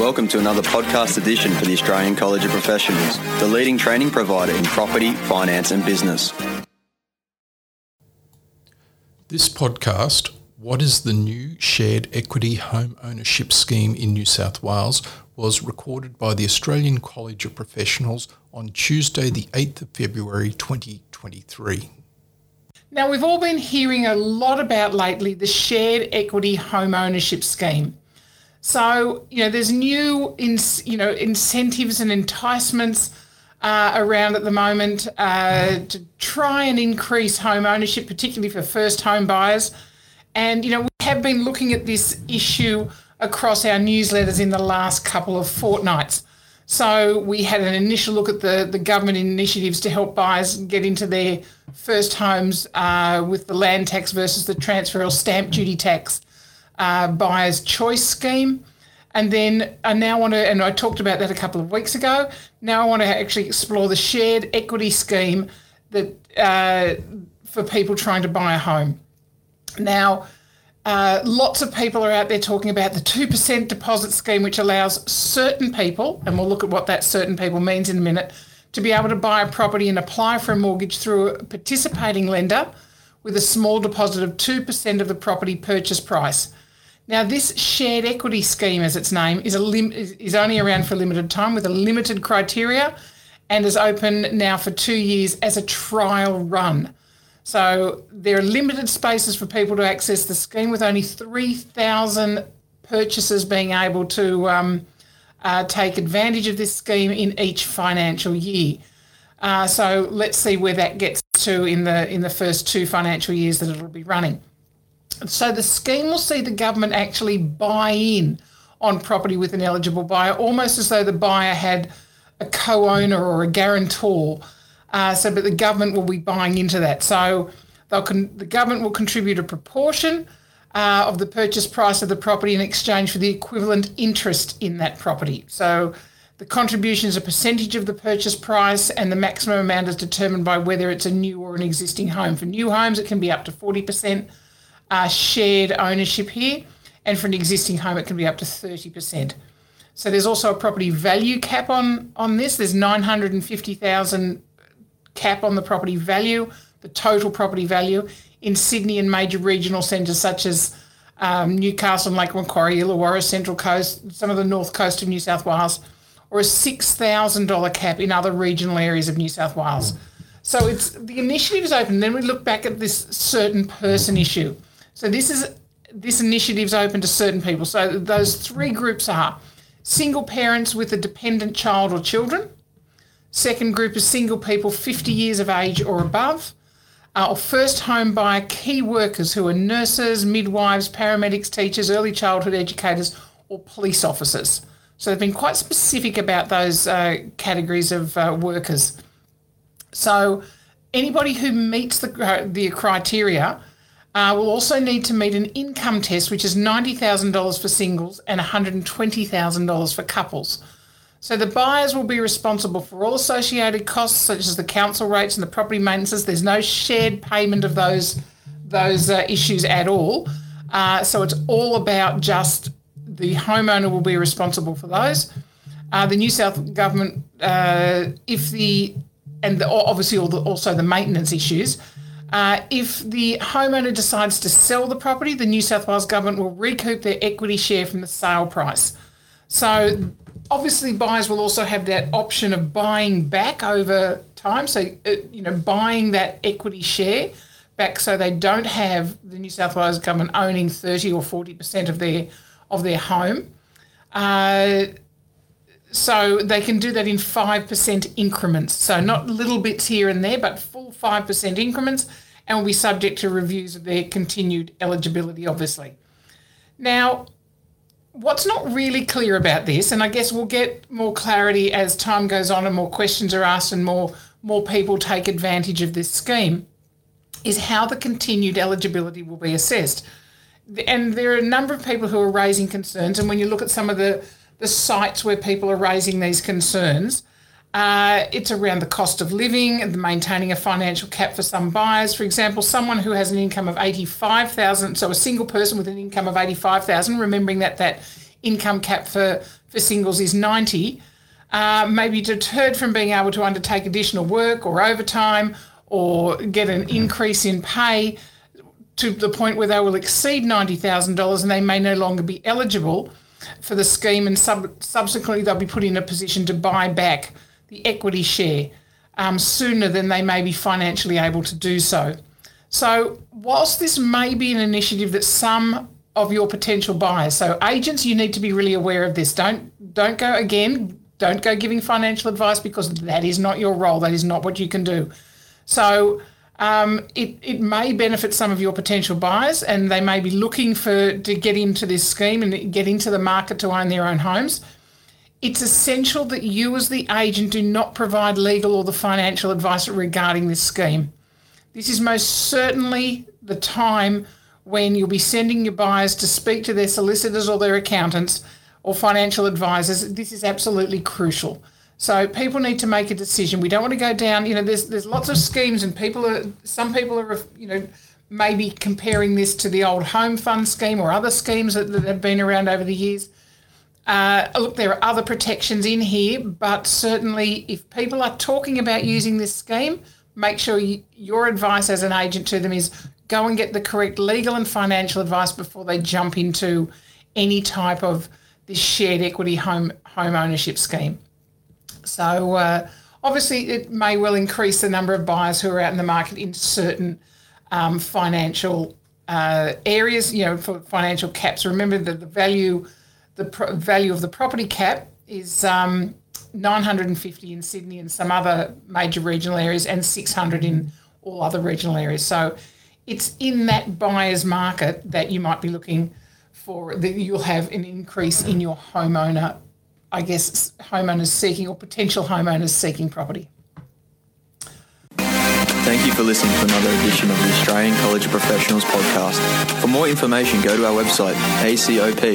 Welcome to another podcast edition for the Australian College of Professionals, the leading training provider in property, finance, and business. This podcast, What is the New Shared Equity Home Ownership Scheme in New South Wales, was recorded by the Australian College of Professionals on Tuesday, the 8th of February 2023. Now, we've all been hearing a lot about lately the shared equity home ownership scheme. So, you know, there's new, in, you know, incentives and enticements uh, around at the moment uh, to try and increase home ownership, particularly for first home buyers. And, you know, we have been looking at this issue across our newsletters in the last couple of fortnights. So we had an initial look at the, the government initiatives to help buyers get into their first homes uh, with the land tax versus the transfer or stamp duty tax uh, buyer's choice scheme. And then I now want to, and I talked about that a couple of weeks ago. Now I want to actually explore the shared equity scheme that uh, for people trying to buy a home. Now, uh, lots of people are out there talking about the 2% deposit scheme, which allows certain people, and we'll look at what that certain people means in a minute, to be able to buy a property and apply for a mortgage through a participating lender with a small deposit of 2% of the property purchase price. Now, this shared equity scheme, as its name, is, a lim- is only around for a limited time with a limited criteria and is open now for two years as a trial run. So there are limited spaces for people to access the scheme with only 3,000 purchasers being able to um, uh, take advantage of this scheme in each financial year. Uh, so let's see where that gets to in the in the first two financial years that it'll be running. So the scheme will see the government actually buy in on property with an eligible buyer, almost as though the buyer had a co-owner or a guarantor. Uh, so, but the government will be buying into that. So, con- the government will contribute a proportion uh, of the purchase price of the property in exchange for the equivalent interest in that property. So, the contribution is a percentage of the purchase price, and the maximum amount is determined by whether it's a new or an existing home. For new homes, it can be up to 40% uh, shared ownership here, and for an existing home, it can be up to 30%. So there's also a property value cap on on this. There's 950,000 cap on the property value, the total property value in Sydney and major regional centres such as um, Newcastle, Lake Macquarie, Illawarra, Central Coast, some of the north coast of New South Wales, or a $6,000 cap in other regional areas of New South Wales. So it's the initiative is open. Then we look back at this certain person issue. So this is this initiative is open to certain people. So those three groups are single parents with a dependent child or children. Second group is single people 50 years of age or above. Uh, or first home buyer key workers who are nurses, midwives, paramedics, teachers, early childhood educators, or police officers. So they've been quite specific about those uh, categories of uh, workers. So anybody who meets the, the criteria uh, will also need to meet an income test, which is $90,000 for singles and $120,000 for couples. So the buyers will be responsible for all associated costs, such as the council rates and the property maintenance. There's no shared payment of those those uh, issues at all. Uh, so it's all about just the homeowner will be responsible for those. Uh, the New South government, uh, if the and the, obviously also the maintenance issues. Uh, if the homeowner decides to sell the property, the New South Wales government will recoup their equity share from the sale price. So obviously buyers will also have that option of buying back over time so uh, you know buying that equity share back so they don't have the New South Wales government owning 30 or 40% of their of their home uh, so they can do that in 5% increments. So mm-hmm. not little bits here and there but full 5% increments and will be subject to reviews of their continued eligibility obviously. Now what's not really clear about this, and I guess we'll get more clarity as time goes on and more questions are asked and more more people take advantage of this scheme, is how the continued eligibility will be assessed. And there are a number of people who are raising concerns, and when you look at some of the the sites where people are raising these concerns, uh, it's around the cost of living and maintaining a financial cap for some buyers. For example, someone who has an income of eighty-five thousand, so a single person with an income of eighty-five thousand, remembering that that income cap for for singles is 90, uh, may be deterred from being able to undertake additional work or overtime or get an increase in pay to the point where they will exceed $90,000 and they may no longer be eligible for the scheme and sub- subsequently they'll be put in a position to buy back the equity share um, sooner than they may be financially able to do so. So, whilst this may be an initiative that some of your potential buyers, so agents, you need to be really aware of this. Don't don't go again. Don't go giving financial advice because that is not your role. That is not what you can do. So um, it, it may benefit some of your potential buyers and they may be looking for to get into this scheme and get into the market to own their own homes. It's essential that you as the agent do not provide legal or the financial advice regarding this scheme. This is most certainly the time when you'll be sending your buyers to speak to their solicitors or their accountants or financial advisors. This is absolutely crucial. So people need to make a decision. We don't want to go down. You know, there's there's lots of schemes, and people are some people are you know maybe comparing this to the old home fund scheme or other schemes that, that have been around over the years. Uh, look, there are other protections in here, but certainly if people are talking about using this scheme, make sure you, your advice as an agent to them is go and get the correct legal and financial advice before they jump into any type of this shared equity home home ownership scheme. So uh, obviously, it may well increase the number of buyers who are out in the market in certain um, financial uh, areas. You know, for financial caps. Remember that the value, the pro- value of the property cap is um, 950 in Sydney and some other major regional areas, and 600 in all other regional areas. So it's in that buyer's market that you might be looking for that you'll have an increase in your homeowner I guess, homeowners seeking or potential homeowners seeking property. Thank you for listening to another edition of the Australian College of Professionals podcast. For more information, go to our website acop.edu.au.